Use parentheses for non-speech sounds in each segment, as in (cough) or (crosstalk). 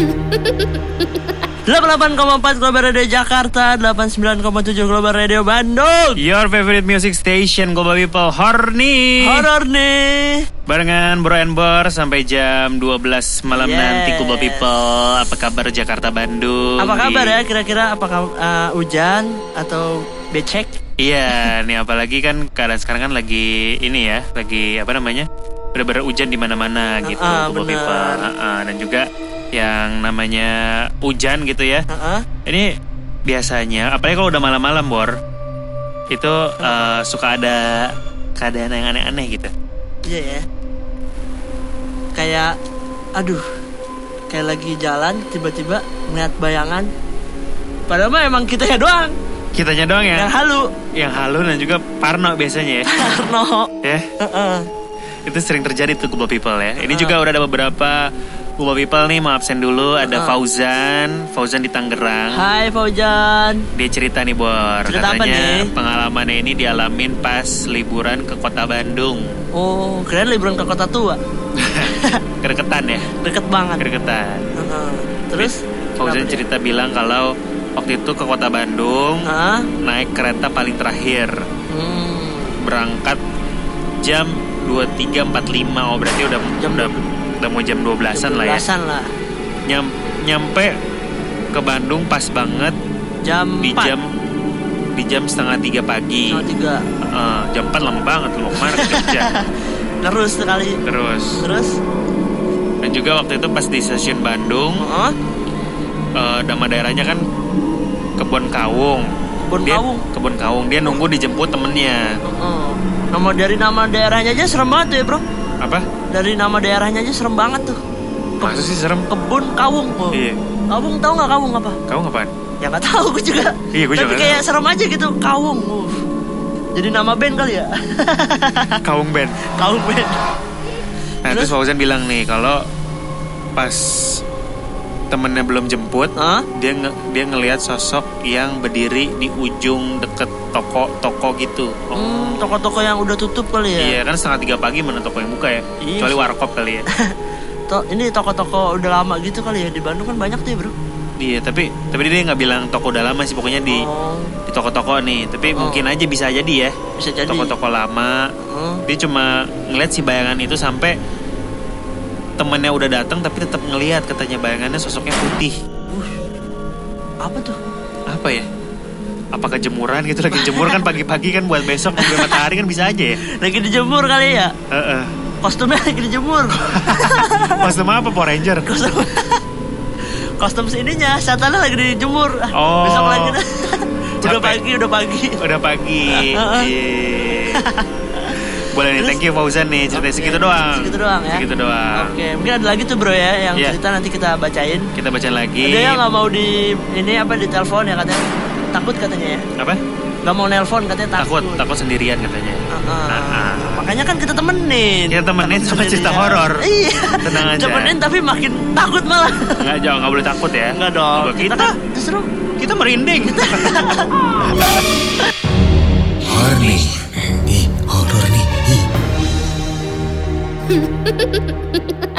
88,4 Global Radio Jakarta 89,7 Global Radio Bandung. Your favorite music station Global People Horny. Horor nih Barengan Bro and Bor sampai jam 12 malam Yes. nanti Global People. Apa kabar Jakarta Bandung? Apa kabar ya? Kira-kira apakah uh, hujan atau becek? Iya nih apalagi kan keadaan sekarang kan lagi ini ya Lagi apa namanya? Udah berhujan di mana-mana gitu Ah, Global bener. People. Ah, ah. Dan juga yang namanya hujan gitu ya Heeh. Ini biasanya, apalagi kalau udah malam-malam bor, itu eh, suka ada keadaan yang aneh-aneh gitu. Iya ya Kayak Aduh Kayak lagi jalan tiba-tiba ngeliat bayangan Padahal mah emang kita ya doang Kitanya doang Yang ya, halu yang halu dan juga parno biasanya ya. (laughs) Karno ya, Heeh. itu sering terjadi tuh Kuba People ya. Ini juga udah ada beberapa Kuba People nih mau absen dulu. Ada. Fauzan, Fauzan di Tangerang. Hai Fauzan Dia cerita nih Bor, Cerita apa katanya nih? pengalamannya ini dialamin pas liburan ke kota Bandung. Oh keren liburan ke kota tua (laughs) Kedeketan ya, Deket banget kedeketan. Heeh. Terus Fauzan cerita bilang kalau waktu itu ke kota Bandung dia? Hah? naik kereta paling terakhir Hmm. berangkat jam 23.45 oh berarti udah Jam udah, udah mau jam 12-an lah ya. Belasan lah Nyam, nyampe ke Bandung pas banget Jam di 4 jam di jam setengah tiga pagi. Jam tiga Eh, jam 4 lama banget lu mau ke mana ke Jogja. (laughs) Terus sekali Terus Terus dan juga waktu itu pas di stasiun Bandung Heeh. eh, nama daerahnya kan Kebon Kawung. Kebun Dia- Kawung Kebon Kawung. Dia nunggu dijemput temennya. Heeh. Nama dari nama daerahnya aja serem banget tuh ya bro Apa? Dari nama daerahnya aja serem banget tuh Masa sih serem? Kebun Kawung oh. Iya. Kawung tahu nggak Kawung apa? Kamu ngapain? Ya nggak tahu gue juga Iya, gue juga Tapi kayak tahu. serem aja gitu Kawung uh. Jadi nama band kali ya (laughs) Kawung band. Kawung band Nah, terus, Terus? Fauzan bilang nih kalau pas temennya belum jemput, Hah? dia nge- dia ngelihat sosok yang berdiri di ujung deket toko-toko gitu. Oh. Hmm, toko-toko yang udah tutup kali ya Iya kan setengah tiga pagi mana toko yang buka ya? Iya. Kecuali warkop kali ya. (laughs) To- Ini toko-toko udah lama gitu kali ya Di Bandung kan banyak tuh ya bro iya tapi tapi dia nggak bilang toko udah lama sih pokoknya di Oh di toko-toko nih. Tapi Oh. mungkin aja bisa jadi ya bisa jadi toko-toko lama. Hmm. Dia cuma ngeliat si bayangan itu sampai temennya udah datang tapi tetap ngelihat katanya bayangannya sosoknya putih. Apa tuh? apa ya? Apakah jemuran gitu lagi jemur kan pagi-pagi kan buat besok buat matahari kan bisa aja ya. Lagi dijemur kali ya Heeh. Kostumnya lagi dijemur (laughs) Kostum apa Power Ranger? Kostum Kostum ininya Satannya lagi dijemur Ah, Oh. Besok lagi dah. (laughs) Udah pagi udah pagi Udah pagi. (laughs) Heeh. Boleh nih, thank you Fauzan nih cerita Oke, segitu doang. Segitu doang ya Segitu doang. Oke mungkin ada lagi tuh bro ya Yang Iya. cerita nanti kita bacain Kita baca lagi. Ada yang gak mau di Ini apa di telepon ya katanya Takut katanya ya apa? Gak mau nelpon katanya Takut, takut takut sendirian katanya. Ah, ah. Makanya kan kita temenin Kita temenin sama cerita horor. Iya Tenang aja. Temenin tapi makin takut malah Enggak jauh, enggak boleh takut ya. Enggak dong Coba kita kan justru kita merinding. Horny. (laughs)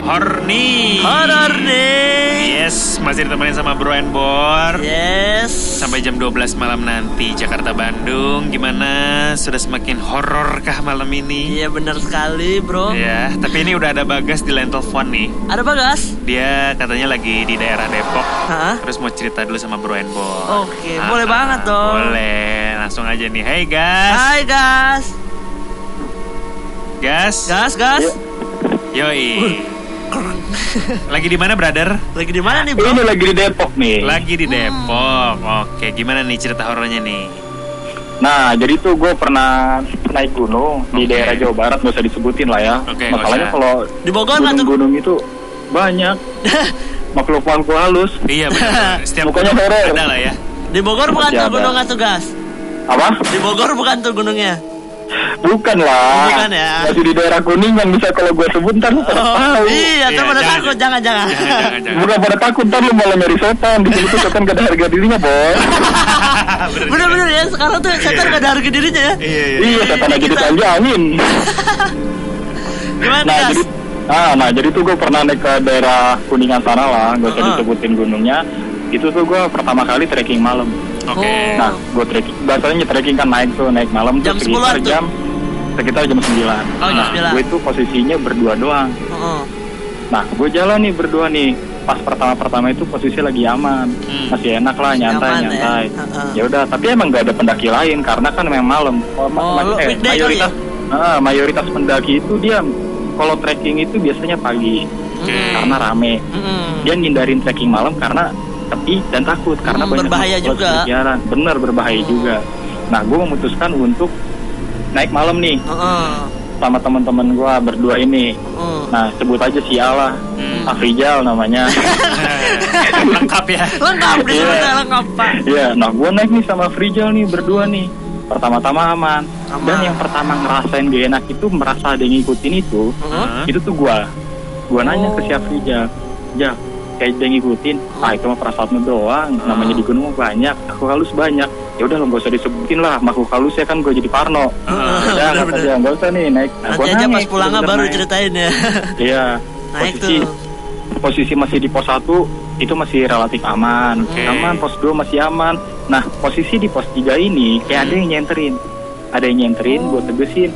Horny. Horor nih Yes, masih ditemenin sama Bro and Bor. Yes Sampai jam 12 malam nanti Jakarta Bandung Gimana? Sudah semakin horor kah malam ini? Iya benar sekali bro Ya, tapi ini udah ada Bagas di line telepon nih Ada bagas? Dia katanya lagi di daerah Depok Hah? Terus mau cerita dulu sama Bro and Bor Oke, boleh banget dong. Boleh, langsung aja nih Hey Gas Hai gas Gas Gas gas Yoi Lagi di mana brother? Lagi di mana nih bro? Ini lagi di Depok nih. Lagi di Hmm. Depok Oke, gimana nih cerita horornya nih? Nah, jadi tuh gue pernah naik gunung di Oke. daerah Jawa Barat, gak usah disebutin lah ya. Oke, nggak Masalahnya kalau Di Bogor gunung-gunung itu banyak (laughs) makhluk-makhluk halus. Iya benar. (laughs) Setiap Bukannya gunung ada lah ya. Di Bogor bukan tuh gunung tuh gas? Apa? Di Bogor bukan tuh gunungnya? Bukan lah. Bukan ya. Masih di daerah Kuningan bisa kalau gue sebut ntar lu pada tahu. iya, Iya, tuh pada jangan. takut, jangan, jangan. Jangan, jangan, jangan. Bukan pada takut ntar lu malah nyari setan di situ setan gak ada harga dirinya boy. Bener-bener ya, sekarang tuh setan gak ada harga dirinya ya. Iya, iya. iya setan lagi ditanjangin. Gimana Nah jadi Ah, nah jadi tuh gue pernah naik ke daerah Kuningan sana lah, gak usah Ah. disebutin gunungnya. Itu tuh gue pertama kali trekking malam. Oke. Oh. Nah, gue trekking, biasanya trekking kan naik tuh, naik malam Jam tuh sekitar 10-an tuh? jam sekitar jam 9 Oh, jam Nah, 9. gue itu posisinya berdua doang. Heeh. Nah, gue jalan nih berdua nih. Pas pertama-pertama itu posisi lagi aman, Hmm. masih enak lah, Masih nyantai, aman ya? Heeh. Ya udah, tapi emang nggak ada pendaki lain karena kan memang malam. Oh, ma- Oh, ma- eh, kali mayoritas, ah, mayoritas pendaki itu dia kalau trekking itu biasanya pagi Oke. karena rame. Mm-mm. Dia ngindarin trekking malam karena sepi dan takut karena Hmm, banyak berbahaya juga. Bener berbahaya juga. Nah, gue memutuskan untuk naik malam nih Heeh. sama teman-teman gue berdua ini. Heeh. Nah, sebut aja si Allah, Hmm. Afrijal namanya. (laughs) Lengkap ya. Lengkap disebutnya Iya. lengkap pak. Iya, nah gue naik nih sama Frijal nih berdua nih. Pertama-tama aman. Aman. Dan yang pertama ngerasain gak enak itu merasa ada yang ngikutin itu. Hah? Itu tuh gue. Gue nanya Oh. ke si Frijal. Ya, kayak yang ngikutin. Ah itu mah perasaanmu doang. Namanya di gunung banyak. Aku halus banyak. Ya udah lo gak usah disebutin lah. Makhluk halus ya kan gue jadi Parno. (laughs) Heeh, Ya, kata bener-bener. dia gak usah nih naik. Nah, Nanti aja pas pulangnya bener-bener baru naik. ceritain ya. (laughs) Iya. Naik posisi tuh. posisi masih di pos 1 itu masih relatif aman. Oke. Aman, pos 2 masih aman. Nah, posisi di pos 3 ini kayak ada yang nyenterin. Ada yang nyenterin, gue tegesin.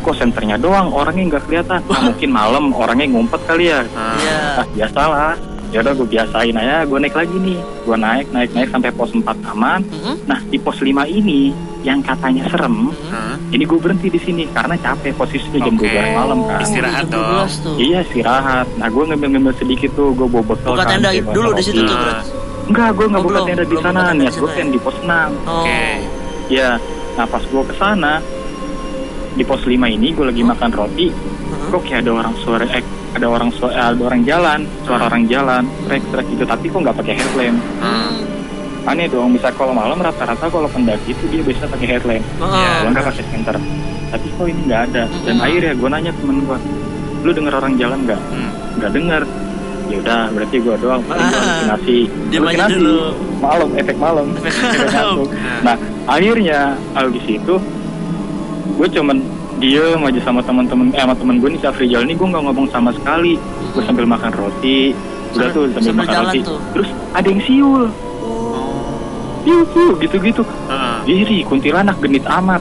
Kok senternya doang, orangnya nggak kelihatan. Nah, (laughs) mungkin malam orangnya ngumpet kali ya. Ah. Iya. Nah, biasalah. Ya udah gue biasain aja, gue naik lagi nih. Gue naik, naik, naik sampai pos 4 aman. Mm-mm. Nah, di pos 5 ini yang katanya serem, Hah? ini gue berhenti di sini karena capek posisinya jam Oke. 12 malam kan. Istirahat dong. 12 tuh. Iya istirahat. Nah gue ngambil-ngambil sedikit tuh, gue bawa bekal. Buka kan, tenda kayak dulu di situ tuh. Enggak, gue nggak Oh, buka belum. tenda di sana. Niat gue sana kan ya? di pos 6. Oh. Oke. Iya. Nah pas gue ke sana di pos 5 ini gue lagi makan roti. Heeh. Kok kayak ada orang suara eh ada orang suara ada orang jalan, suara orang jalan, trek trek gitu. Tapi kok nggak pakai headlamp? Hmm. Aneh dong. Bisa kalau malam rata-rata kalau pendaki itu dia biasa pakai headlamp. Heeh. Kalau nggak pakai senter. Tapi kok ini nggak ada. Dan Hmm. akhirnya gue nanya temen gue, lu denger orang jalan nggak? Hmm. nggak dengar ya udah berarti gua doang paling Ah. halusinasi Halusinasi. dulu. malam efek malam Efek nah akhirnya habis itu gue cuman diem aja sama teman-teman eh, sama temen gue nih si Afrizal ini gue nggak ngomong sama sekali. Gue sambil makan roti. Udah tuh sambil, sambil makan jalan roti. tuh. terus ada yang siul. Siul tuh gitu-gitu. Heeh. diri kuntilanak genit amat.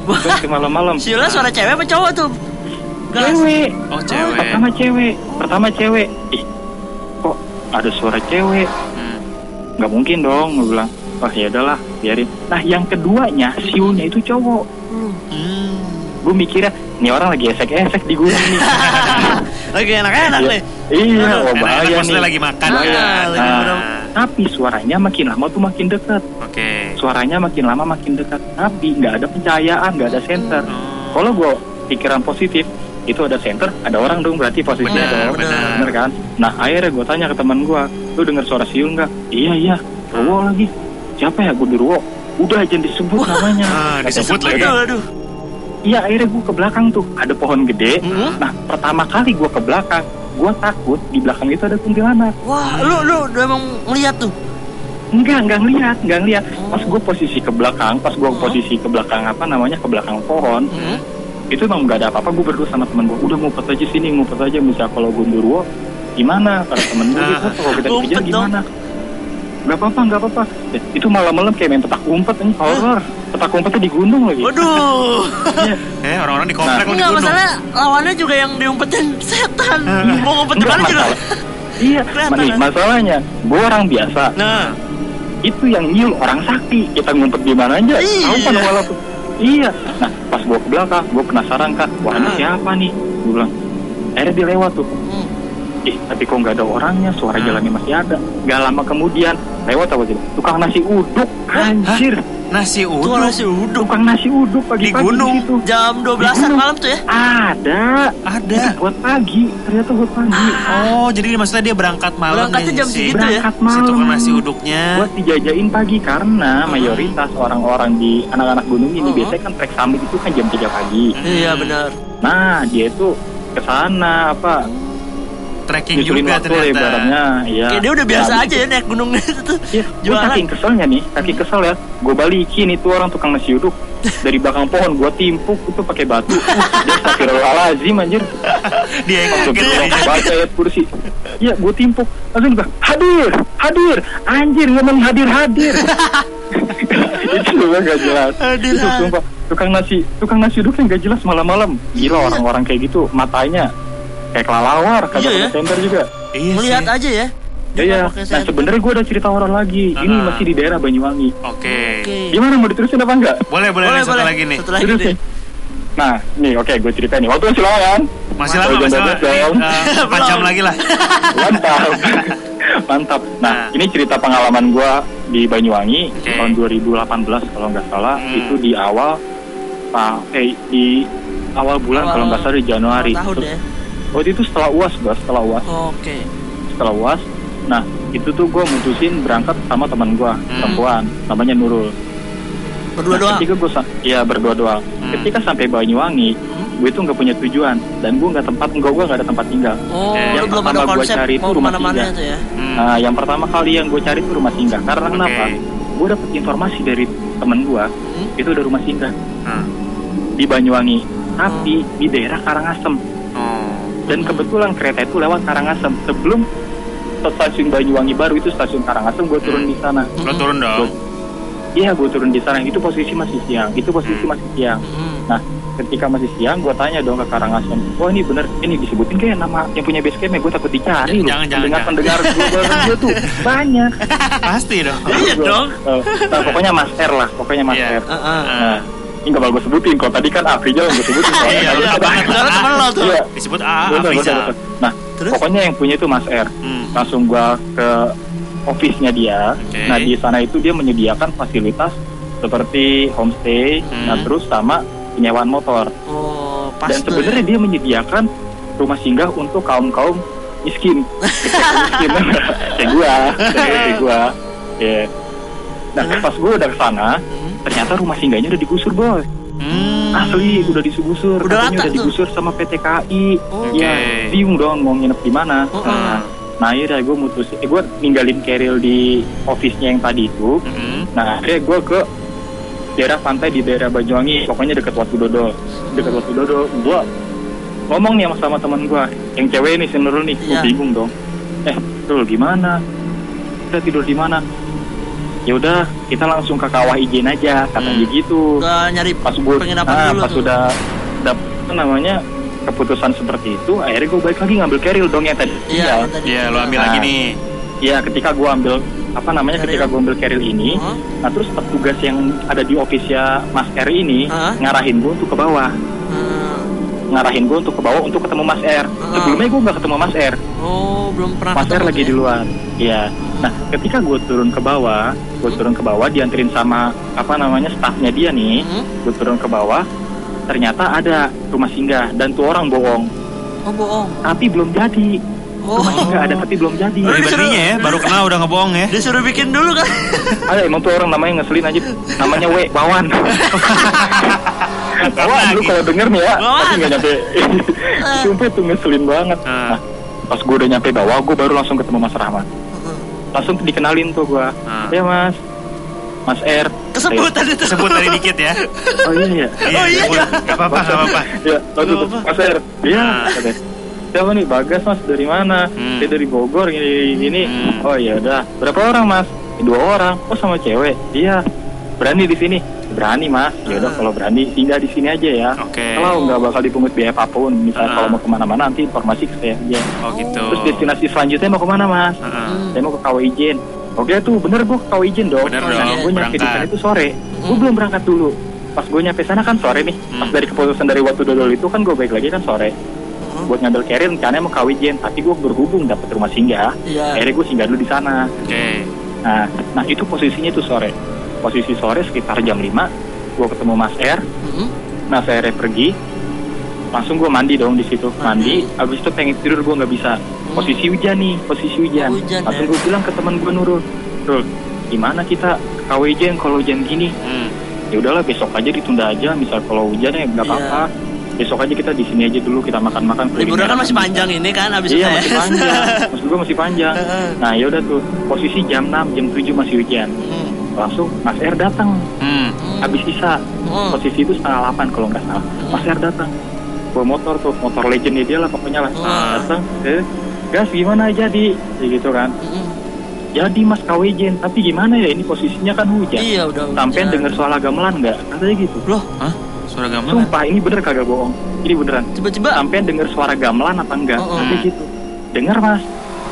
Malam-malam Siula suara cewek apa cowok tuh? Gas. cewek. Oh cewek. pertama cewek. Pertama cewek. Ih kok ada suara cewek? Hmm. nggak mungkin dong gue bilang. Wah ya udahlah biarin. Nah yang keduanya siulnya itu cowok. Hmm. Gue mikirnya ini orang lagi esek-esek di gunung nih (laughs) Lagi enak-enak Iya. nih. iya wah Enak-enak bahaya nih lagi makan kan. lagi Nah, minum. tapi suaranya makin lama tuh makin dekat Oke. suaranya makin lama makin dekat tapi nggak ada pencahayaan nggak ada senter Oh. kalau gue pikiran positif itu ada center ada orang dong berarti posisinya ada orang benar. bener kan nah akhirnya gue tanya ke teman gue lu dengar suara siul nggak iya iya Ruwo lagi siapa ya gue Ruwo udah aja disebut namanya Ah, disebut lagi. Aduh. Iya akhirnya gue ke belakang tuh ada pohon gede Hmm? nah pertama kali gue ke belakang gue takut di belakang itu ada kuntilanak Wah, lu lu udah emang ngeliat tuh. enggak enggak ngeliat enggak ngeliat pas gue posisi ke belakang pas gue Hmm. posisi ke belakang apa namanya ke belakang pohon Hmm? itu emang nggak ada apa-apa gue berdua sama temen gue udah ngumpet aja sini ngumpet aja bisa kalau Gundurwo gimana kata temen gue gitu kalau kita dikejar dong. Nggak apa-apa nggak apa-apa. Itu malam-malam kayak main petak umpet ini horror. Petak umpetnya di gunung lagi. Waduh. Iya. Eh orang-orang di komplek Enggak gunung. masalah lawannya juga yang diumpetin setan. Mau ngumpet di mana juga. iya Kelihatan, nih kan? masalahnya gue orang biasa. Nah, itu yang nyul orang sakti. Kita ngumpet di mana aja. Iya. tahu kan walaupun iya. Nah pas gue ke belakang gue penasaran kak. Wah ini Ah. siapa nih? Gue bilang akhirnya dia lewat tuh. Hmm. ih tapi kok nggak ada orangnya? Suara jalannya masih ada. Nggak lama kemudian lewat apa sih tukang nasi uduk anjir Nasi uduk. nasi uduk tukang nasi uduk pagi-pagi Di gunung. gitu jam 12-an gunung. malam tuh ya. ada Ada. buat pagi ternyata buat pagi Oh, jadi maksudnya dia berangkat malam Berangkatnya nih, jam si, segitu ya? berangkat si malam tukang nasi uduknya. buat dijajain pagi karena mayoritas orang-orang di anak-anak gunung ini Uh-huh. biasanya kan trek summit itu kan jam 3 pagi Iya benar. nah dia itu ke sana apa Trekking nyusulin juga waktu ternyata. ibaratnya ya Kayak dia udah biasa Nah, aja ya naik gunung itu. (laughs) Iya, gue saking keselnya nih, saking kesel ya, gue balikin itu orang tukang nasi uduk, dari belakang pohon gue timpuk itu pakai batu. Dia astagfirullahaladzim anjir. (laughs) Dia yang kaget baca ayat kursi. Iya gue timpuk. Langsung gue hadir hadir. Anjir ngomong hadir hadir. (laughs) Itu gue gak jelas. Hadir, itu sumpah. Tukang nasi tukang nasi uduk yang gak jelas malam-malam. Gila orang-orang kayak gitu matanya kayak kelalawar kagak Iya, ya. pakai senter juga Iya Melihat sih. aja ya. Ya ya. Nah sebenarnya gue ada cerita horor lagi. Ini Ah. masih di daerah Banyuwangi. Oke. Oke. Gimana mau diterusin apa enggak? Boleh, boleh, Boleh, nih, satu boleh. lagi nih. Satu lagi Terus. Nah, nih oke gue ceritain nih. Waktu masih lama kan? Masih lama, masih lama. 12 dong. Eh, Empat jam lagi lah. Mantap. (laughs) Mantap. Nah, Nah. ini cerita pengalaman gue di Banyuwangi Oke. tahun 2018 kalau nggak salah. Hmm. Itu di awal ah, eh di awal bulan Awal- kalau nggak salah di Januari. Awal tahun ya. Waktu itu setelah UAS gue, setelah UAS. Oke. Setelah UAS. Nah, itu tuh gue mutusin berangkat sama teman gue, perempuan, namanya Nurul. Berdua Nah, doang. Ketika gue, iya berdua doang. Hmm. Ketika sampai Banyuwangi, Hmm. gue tuh nggak punya tujuan dan gue nggak tempat, enggak gue nggak ada tempat tinggal. Oh, Yang lu belum pertama konsep cari itu rumah itu ya. Hmm. Nah, yang pertama kali yang gue cari itu rumah singgah. Karena Oke. kenapa? Gue dapet informasi dari temen gue, Hmm. itu ada rumah singgah Hmm. di Banyuwangi, tapi di daerah Karangasem. Oh. Dan kebetulan kereta itu lewat Karangasem. Sebelum stasiun Banyuwangi baru itu stasiun Karangasem, gue turun Hmm. di sana. Lo turun dong. Iya, gue turun di sana. Itu posisi masih siang. Itu posisi masih siang. Hmm. Nah, ketika masih siang, gue tanya dong ke Karangasem, wah ini bener, ini disebutin kayak nama yang punya base camp ya, gue takut dicari loh. Jangan, jangan, pendengar jangan. pendengar gue dia tuh banyak. Pasti dong. Iya dong. nah, pokoknya Mas R lah, pokoknya Mas Iya. R. Ah, ah. Nah, ini gak bakal gue sebutin, kalau tadi kan Afrizal yang gue sebutin. soalnya (laughs) Iya, iya, ada- banget. Padahal temen lo tuh. Iya, Disebut bener, Afrizal. Nah, Terus? pokoknya yang punya itu Mas R. Hmm. Langsung gue ke office-nya dia. Oke. Nah, di sana itu dia menyediakan fasilitas seperti homestay, Hmm. nah terus sama penyewaan motor. Oh, pas Dan sebenarnya ya. dia menyediakan rumah singgah untuk kaum kaum miskin, (laughs) miskin (laughs) kayak gua, kayak gua. Ya. Nah pas gua udah ke sana, Hmm. ternyata rumah singgahnya udah digusur bos. Hmm. Asli udah digusur, Udah katanya udah tuh. digusur sama PT KAI. Oh. Iya, Oke. bingung dong mau nginep di mana. Oh, Nah, nah akhirnya gue mutus, eh, gue ninggalin Keril di office-nya yang tadi itu. Hmm. Nah, akhirnya gue ke daerah pantai di daerah Banyuwangi, pokoknya deket Watu Dodo. Deket Watu Dodo, gue ngomong nih sama, teman gue, yang cewek nih, si Nurul nih, gue Iya. bingung dong. Eh, Nurul gimana? Kita tidur di mana? Ya udah, kita langsung ke kawah ijen aja, katanya Hmm. gitu. Udah nyari Pas gue, penginapan nah, dulu pas tuh. udah dapet namanya keputusan seperti itu, akhirnya gue balik lagi ngambil Keril dong yang tadi. Iya. Iya, lo ambil Nah. lagi nih. Iya, ketika gue ambil apa namanya Keril. ketika gue ambil Keril ini, Oh. Nah terus petugas yang ada di office-nya Mas R ini Hah? ngarahin gue untuk ke bawah, Hmm. ngarahin gue untuk ke bawah untuk ketemu Mas R. Sebelumnya gue nggak ketemu Mas R, Oh, belum pernah Mas R lagi tuh di ya? luar. Iya. Nah ketika gue turun ke bawah, gue Hmm. turun ke bawah dianterin sama apa namanya staffnya dia nih, Hmm? gue turun ke bawah, ternyata ada rumah singgah dan tuh orang bohong, Oh, bohong. tapi belum jadi. Oh. Rumah singgah ada tapi belum jadi. Oh, Ribet-ribetnya ya, baru kenal udah ngebohong ya. Disuruh bikin dulu kan? Ada emang tuh orang namanya ngeselin aja, namanya W Bawan. Bawan (laughs) lu kalau denger nih ya, Bawan. tapi nggak nyampe. (laughs) Sumpah tuh ngeselin banget. Ah. Nah, pas gue udah nyampe bawah, gue baru langsung ketemu Mas Rahmat. Langsung dikenalin tuh gue. Ah. Ya Mas, Mas R. Kesebut tadi tuh. Sebut tadi dikit ya. (laughs) Oh iya iya. Oh, iya, sebut. iya. Gak apa-apa, gak apa-apa. Ya, Apa-apa. Mas R. Iya. Ah. Siapa nih Bagas Mas dari mana? Hmm. Dia dari Bogor gini gini. Hmm. Oh iya udah. Berapa orang Mas? Dua orang. Oh sama cewek. Iya. Berani di sini? Berani Mas. Ya udah Ah. kalau berani tinggal di sini aja ya. Oke. Kalau nggak bakal dipungut biaya apa pun. Misalnya Ah. kalau mau ke mana-mana nanti informasi ke saya aja. Oh gitu. Terus destinasi selanjutnya mau ke mana Mas? Ah. Hmm. Saya mau ke Kawah Ijen. Oke tuh bener gue ke dong. Bener dong, gue nyampe di sana itu sore. Gue Hmm. belum berangkat dulu. Pas gue nyampe sana kan sore nih. Pas Hmm. dari keputusan dari waktu dodol itu kan gue balik lagi kan sore. Hmm. Buat ngambil carrier rencananya mau ke Kawah Ijen. Tapi gue berhubung dapet rumah singgah. Iya. Akhirnya gue singgah dulu di sana. Oke. Nah, nah itu posisinya itu sore. Posisi sore sekitar jam 5 gue ketemu Mas R. Hmm. Nah saya akhirnya pergi, langsung gue mandi dong di situ. Mandi. Mandi, abis itu pengen tidur gue nggak bisa. Posisi hujan nih, posisi hujan. Hujan, langsung ya. gue bilang ke teman gue Nurul, Nurul, gimana kita KWJ kalau hujan gini? Hmm. Ya udahlah besok aja ditunda aja. Misal kalau hujan ya nggak Iya. apa-apa. Besok aja kita di sini aja dulu kita makan-makan. Liburan kan masih panjang ini kan abis Iya masih panjang. Maksud gue masih panjang. (laughs) Nah ya udah tuh posisi jam 6 jam 7 masih hujan. Hmm. Langsung Mas R datang Hmm. habis isa Hmm. posisi itu setengah delapan kalau nggak salah Mas R datang bawa motor tuh motor legendnya dia lah pokoknya lah Ah. datang eh gas gimana jadi ya gitu kan Mm-mm. jadi mas kawejen tapi gimana ya ini posisinya kan hujan Iya udah. sampean hujan. denger suara gamelan nggak katanya gitu Loh, Hah? Suara gamelan? sumpah ini bener kagak bohong ini beneran tiba-tiba. sampean denger suara gamelan apa enggak Oh, oh. katanya gitu dengar mas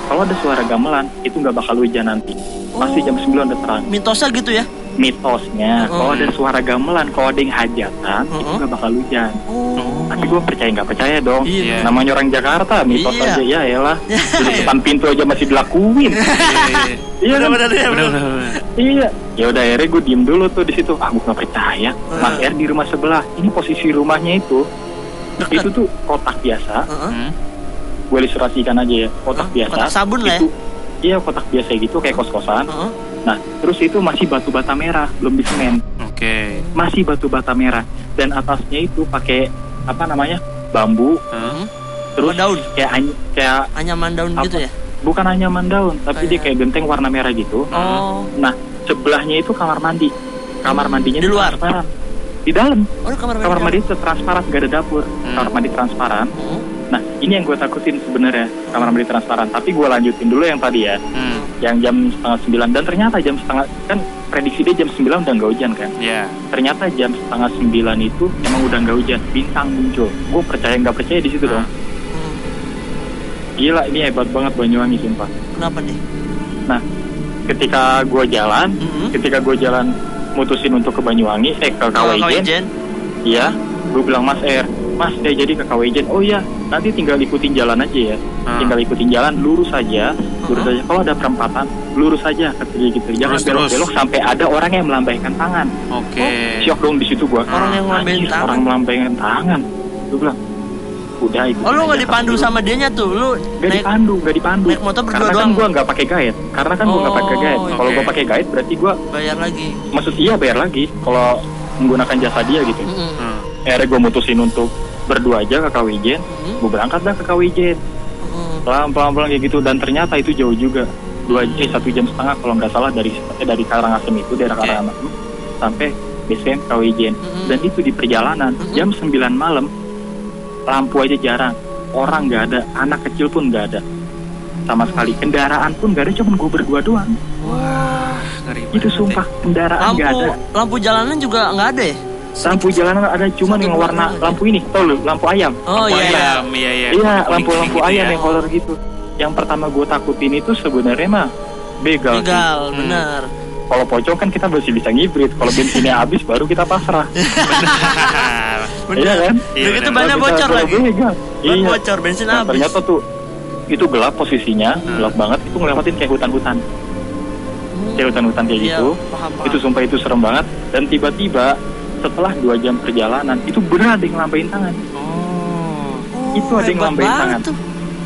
kalau ada suara gamelan itu nggak bakal hujan nanti pasti Oh. jam 9 udah terang Mitosnya gitu ya? mitosnya Oh. kalau ada suara gamelan kalau ada yang hajatan itu Oh. nggak bakal hujan Oh. tapi gue percaya nggak percaya dong Iya. namanya orang Jakarta mitos Iya. aja ya elah (laughs) di depan pintu aja masih dilakuin iya (laughs) kan? Benar-benar ya, Bener, benar. bener. Iya, ya udah akhirnya gue diem dulu tuh di situ. Ah, gue nggak percaya. Mas R di rumah sebelah. Ini posisi rumahnya itu, itu tuh kotak biasa. Heeh. Hmm. Gue ilustrasikan aja ya, kotak Hah? biasa. Kotak sabun lah ya? Iya kotak biasa gitu kayak kos kosan. Heeh. Nah, terus itu masih batu bata merah, belum di semen. Oke. Masih batu bata merah. Dan atasnya itu pakai apa namanya bambu. Hah? Terus daun. kayak any- kayak Anyaman daun Apa? gitu ya? bukan anyaman daun, tapi dia Kayak- genteng warna merah gitu. Oh. Nah, sebelahnya itu kamar mandi. Kamar mandinya Di luar? transparan. Di dalam. Oh, kamar mandi. kamar mandi transparan gak ada dapur kamar mandi transparan Heeh. Nah ini yang gue takutin sebenarnya kamar mandi transparan tapi gue lanjutin dulu yang tadi ya Hmm. yang jam setengah sembilan dan ternyata jam setengah kan prediksi dia jam sembilan udah nggak hujan kan Ya. ternyata jam setengah sembilan itu emang udah nggak hujan bintang muncul gue percaya nggak percaya di situ dong Hmm. gila ini hebat banget Banyuwangi sumpah Kenapa nih? ketika gue jalan Mm-mm. ketika gue jalan mutusin untuk ke Banyuwangi eh ke Kawijen. Iya, gue bilang Mas R, Mas dia jadi ke Kawejen. Oh iya, nanti tinggal ikutin jalan aja ya. Ah. Tinggal ikutin jalan, lurus saja, lurus saja. Kalau ada perempatan, lurus saja katanya gitu. Jangan terus. belok-belok sampai ada orang yang melambaikan tangan. Oke. Syok dong di situ gua. Orang yang ngelambain Anjir, tangan. Orang melambaikan tangan. Gue bilang, udah ikut. Oh, lu nggak dipandu dulu. sama dianya tuh. Lu Gak naik dipandu, gak dipandu. naik motor berdua Karena kan doang? gue nggak pakai guide. Karena kan gue nggak pakai Oh, guide. Kalau oke. gue pakai guide berarti gue, bayar lagi. maksud iya bayar lagi. Kalau menggunakan jasa dia gitu. Mm-mm. Hmm. Akhirnya gue mutusin untuk berdua aja ke Kawijen. Mm-mm. Gue berangkat dah ke Kawijen. Mm-mm. pelan pelan pelan kayak gitu dan ternyata itu jauh juga dua eh satu jam setengah kalau nggak salah dari eh, dari Karangasem itu daerah Oke. Karangasem sampai camp Kawijen Mm-mm. dan itu di perjalanan Mm-mm. jam 9 malam lampu aja jarang orang nggak ada anak kecil pun nggak ada sama sekali kendaraan pun nggak ada cuman gue berdua doang Wah, ngeri itu sumpah ya. kendaraan Lampu nggak ada lampu jalanan juga nggak ada ya? Lampu jalanan ada Satu yang warna aja. lampu ini tau lu lampu ayam Oh Lampu iya. ayam, iya iya. Iya, Kuning-kuning lampu-lampu gitu ayam ya. yang kolor gitu. Yang pertama gue takutin itu sebenarnya mah begal. sih. Legal, Hmm. benar. Kalau pocong kan kita masih bisa ngibrit. Kalau bensinnya habis baru kita pasrah. (laughs) Benar. Iya kan? Iya, gitu banyak kita- bocor lagi. begal. Iya. bocor, bensin Nah, habis. ternyata tuh itu gelap posisinya, Hmm. gelap banget. Itu ngelewatin kayak hutan-hutan, Hmm. kayak hutan-hutan kayak Iya, gitu. paham, paham. Itu sumpah itu serem banget. Dan tiba-tiba setelah dua jam perjalanan itu bener ada yang ngelambain tangan Oh. Oh, itu ada yang hebat ngelambain tangan. tuh.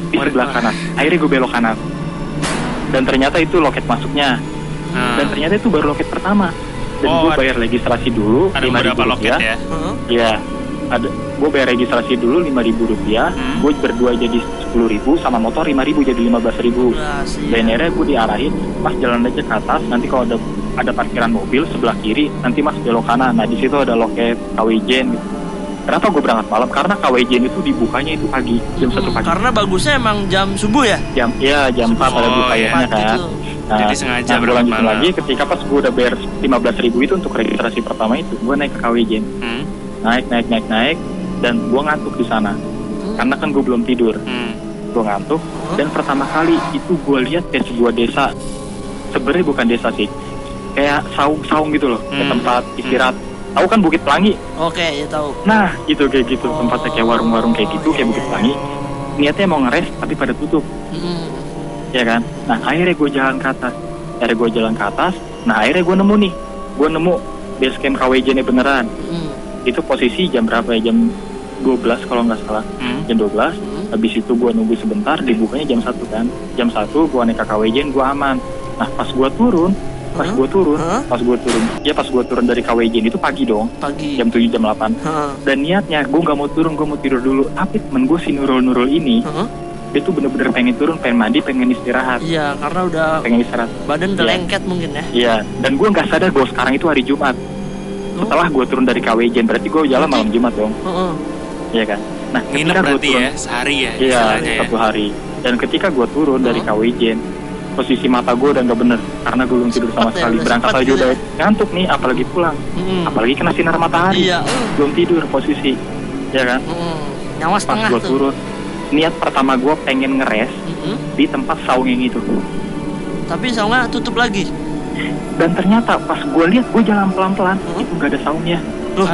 di sebelah kanan. Akhirnya gue belok kanan. Dan ternyata itu loket masuknya. Nah, dan ternyata itu baru loket pertama dan Oh, gue bayar registrasi dulu ada beberapa ribu loket rupiah ya. Heeh. Iya, ada gue bayar registrasi dulu lima ribu rupiah Hmm. gue berdua jadi sepuluh ribu sama motor lima ribu jadi lima belas ribu dan akhirnya gue diarahin mas jalan aja ke atas nanti kalau ada ada parkiran mobil sebelah kiri nanti mas belok kanan nah di situ ada loket KWJN gitu. Kenapa gue berangkat malam? Karena KWJN itu dibukanya itu pagi jam satu Hmm, pagi. Karena bagusnya emang jam subuh ya? Jam ya jam 4 ada Oh, bukanya iya. Kan. tuh. Nah, Jadi sengaja nah, gue berangkat lanjutin malam. lagi ketika pas gue udah bayar 15 ribu itu untuk registrasi pertama itu gue naik ke KWJN Hmm. naik naik naik naik dan gue ngantuk di sana Hmm. karena kan gue belum tidur Hmm. gue ngantuk Hah? dan pertama kali itu gue lihat kayak sebuah desa sebenarnya bukan desa sih kayak saung-saung gitu loh kayak Hmm. tempat istirahat. Tahu kan Bukit Pelangi? Oke, ya tahu. nah gitu kayak gitu. Oh, tempatnya kayak warung-warung kayak gitu kayak iya, Bukit iya, Pelangi. iya. niatnya mau ngeres tapi pada tutup. Mm-mm. ya kan? Nah akhirnya gue jalan ke atas. Akhirnya gue jalan ke atas. Nah akhirnya gue nemu nih. Gue nemu base camp KWJ nya beneran. Mm-mm. itu posisi jam berapa ya? Jam 12 kalau nggak salah. Hmm. jam 12 Mm-mm. habis itu gue nunggu sebentar dibukanya jam satu kan. Jam satu gue naik KWJ gue aman. Nah pas gue turun pas Hah? gue turun Hah? pas gue turun ya pas gue turun dari KWJ itu pagi dong Pagi. jam 7 jam 8 Heeh. dan niatnya gue nggak mau turun gue mau tidur dulu tapi temen gue si Nurul Nurul ini Heeh. dia tuh bener-bener pengen turun pengen mandi pengen istirahat Iya, karena udah pengen istirahat badan udah Iya. lengket mungkin ya. iya dan gue nggak sadar gue sekarang itu hari Jumat Oh. setelah gue turun dari KWJ berarti gue jalan malam Jumat dong Heeh. iya kan nah Nginep berarti turun ya, sehari ya iya ya. satu hari dan ketika gue turun dari. KWJ posisi mata gue udah nggak bener karena gue belum tidur sama ya, sekali berangkat aja gitu udah ya. ngantuk nih apalagi pulang Mm-mm. apalagi kena sinar matahari Iya. uh, belum tidur posisi ya kan mm-mm. Nyawa pas setengah gue tuh. turun niat pertama gue pengen ngeres Mm-mm. di tempat saung yang itu Tapi saungnya tutup lagi. dan ternyata pas gue lihat gue jalan pelan-pelan Hmm? itu gak ada saungnya Aduh,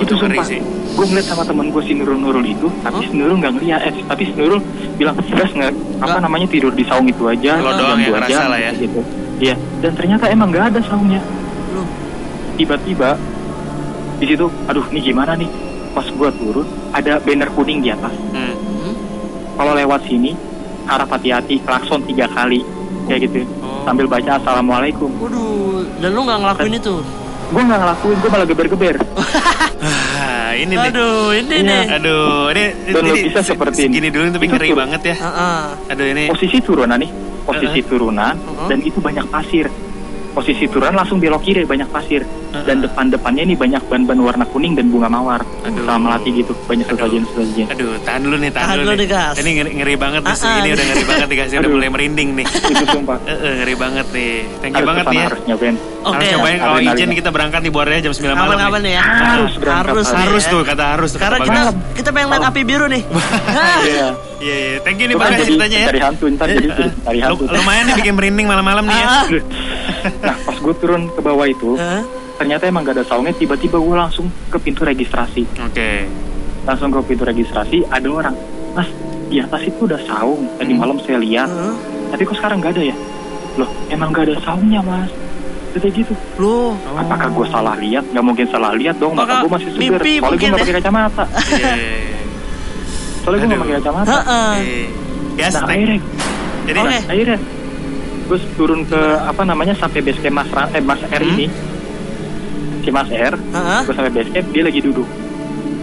itu itu ngeri sumpah sih. gue ngeliat sama temen gue si Nurul Nurul itu tapi si Nurul nggak ngeliat. Eh, tapi si Nurul bilang gas nggak apa namanya tidur di saung itu aja Lo doang yang ngerasa lah ya. gitu. Iya. Dan ternyata emang nggak ada saungnya. Loh. tiba-tiba di situ aduh ini gimana nih? Pas gue turun ada banner kuning di atas. Hmm. Kalau lewat sini harap hati-hati klakson tiga kali. Kayak gitu. Oh. sambil baca assalamualaikum. Waduh, dan lu nggak ngelakuin itu? Gue nggak ngelakuin gue malah geber-geber Ah, ini nih. Aduh, ini Iya. nih. Aduh, ini Dan lo ini bisa se- seperti ini. dulu tapi Itu ngeri banget ya. Heeh. Aduh ini posisi turunan nih posisi turunan Uh-huh. dan itu banyak pasir posisi turunan langsung belok kiri banyak pasir Uh-huh. dan depan-depannya ini banyak ban-ban warna kuning dan bunga mawar Aduh. sama melati gitu banyak Aduh. sesajen sesajen Aduh, tahan dulu nih, tahan, Tahan dulu dulu nih. Gas. Ini ngeri, ngeri banget nih, Ah, ah, ini nih. udah ngeri banget nih, guys. Udah mulai merinding nih. itu sumpah Eh, (laughs) eh, ngeri banget nih. Thank you harus banget nih ya. harus nyobain Oke. Harus cobain kalau Adrenalin. izin kita berangkat di bornya jam 9 malam Kapan-kapan nih. nih ya? Harus berangkat, harus, harus. Harus nih tuh, ya. kata harus. Karena kita kita pengen lihat Oh. api biru nih. (laughs) Hah. Iya. Iya, iya. Thank you nih jadi ceritanya ya. cari hantu ntar jadi (laughs) lu- hantu lumayan nih bikin merinding malam-malam nih ya. Ah. nah pas gue turun ke bawah itu Hah? ternyata emang gak ada saungnya tiba-tiba gue langsung ke pintu registrasi Oke. langsung ke pintu registrasi ada orang mas di atas itu udah saung tadi Hmm. malam saya lihat Hah? tapi kok sekarang nggak ada ya loh emang nggak ada saungnya mas Kayak gitu Loh, apakah gue salah lihat nggak mungkin salah lihat dong Apakah gue masih mimpi soalnya gue nggak ya? pakai kacamata (laughs) Iya. soalnya gue nggak Aduh. pakai kacamata Heeh. Gas, nah akhirnya Jadi Oke. akhirnya gue turun ke apa namanya sampai base camp mas eh, mas R Hmm? ini. Si mas R gue sampai base camp dia lagi duduk.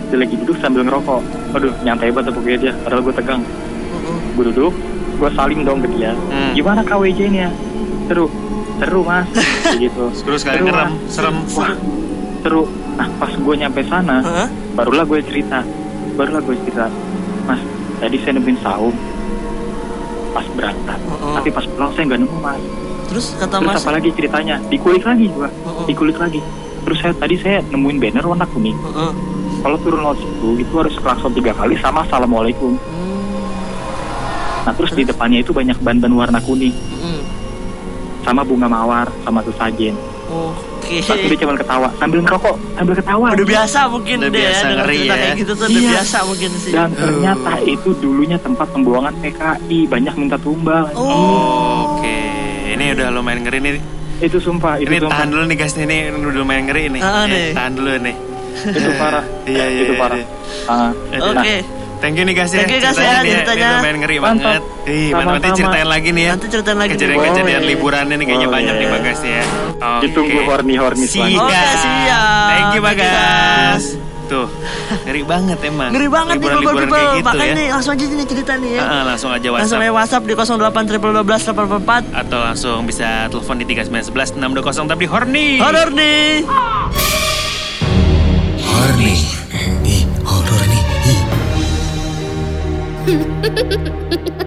Dia lagi duduk sambil ngerokok. Aduh nyantai banget pokoknya dia padahal gue tegang. Heeh. gue duduk gue salim dong ke dia. Hmm. gimana KWJ nya seru. Seru mas. (laughs) Gitu. Terus kalian Seru, ngerem, serem. wah. Seru. Nah pas gue nyampe sana Heeh. barulah gue cerita. Barulah gue cerita. Mas tadi saya nemuin saung pas berangkat. Heeh. tapi pas pulang saya nggak nemu mas. Terus kata terus Mas, apa lagi ceritanya? Dikulik lagi gua. Heeh. dikulik lagi. Terus saya tadi saya nemuin banner warna kuning. Heeh. kalau turun lewat situ itu harus klakson tiga kali sama assalamualaikum. Hmm. nah terus di depannya itu banyak ban-ban warna kuning. Hmm. sama bunga mawar sama sesajen Oke. Pasti dia cuma ketawa sambil ngerokok sambil ketawa Udah biasa mungkin Udah deh biasa ya, dengar ngeri ya. kayak gitu tuh udah Iya. biasa mungkin sih. dan ternyata itu dulunya tempat pembuangan PKI banyak minta tumbal Oh. Oke. Ini udah lumayan ngeri nih. itu sumpah itu Ini sumpah tahan dulu nih guys, ini udah lumayan ngeri nih. Ah, Ya, nih. tahan dulu nih. itu parah Iya, iya, itu iya, parah iya. Ah, Aduh. Oke. Thank you nih guys ya. Thank you, guys, ya, nih Ini ceritanya. lumayan ngeri Mantap. banget. Ih, mana nanti ceritain lagi nih ya. Nanti ceritain lagi. Kejadian-kejadian Boleh. liburannya nih kayaknya banyak nih Bagas ya. Oke. Ditunggu horny-horny selanjutnya. Oke, siap. Thank you Thank you, Bagas. Tuh, ngeri banget emang. Ngeri banget nih people people. kayak gitu Makanya ya. nih langsung aja nih cerita nih ya. Ah, langsung aja Langsung WhatsApp aja WhatsApp di 08 12 844 atau langsung bisa telepon di 3911 620 tapi Horny. Horor nih. Horny. Ha ha ha ha ha!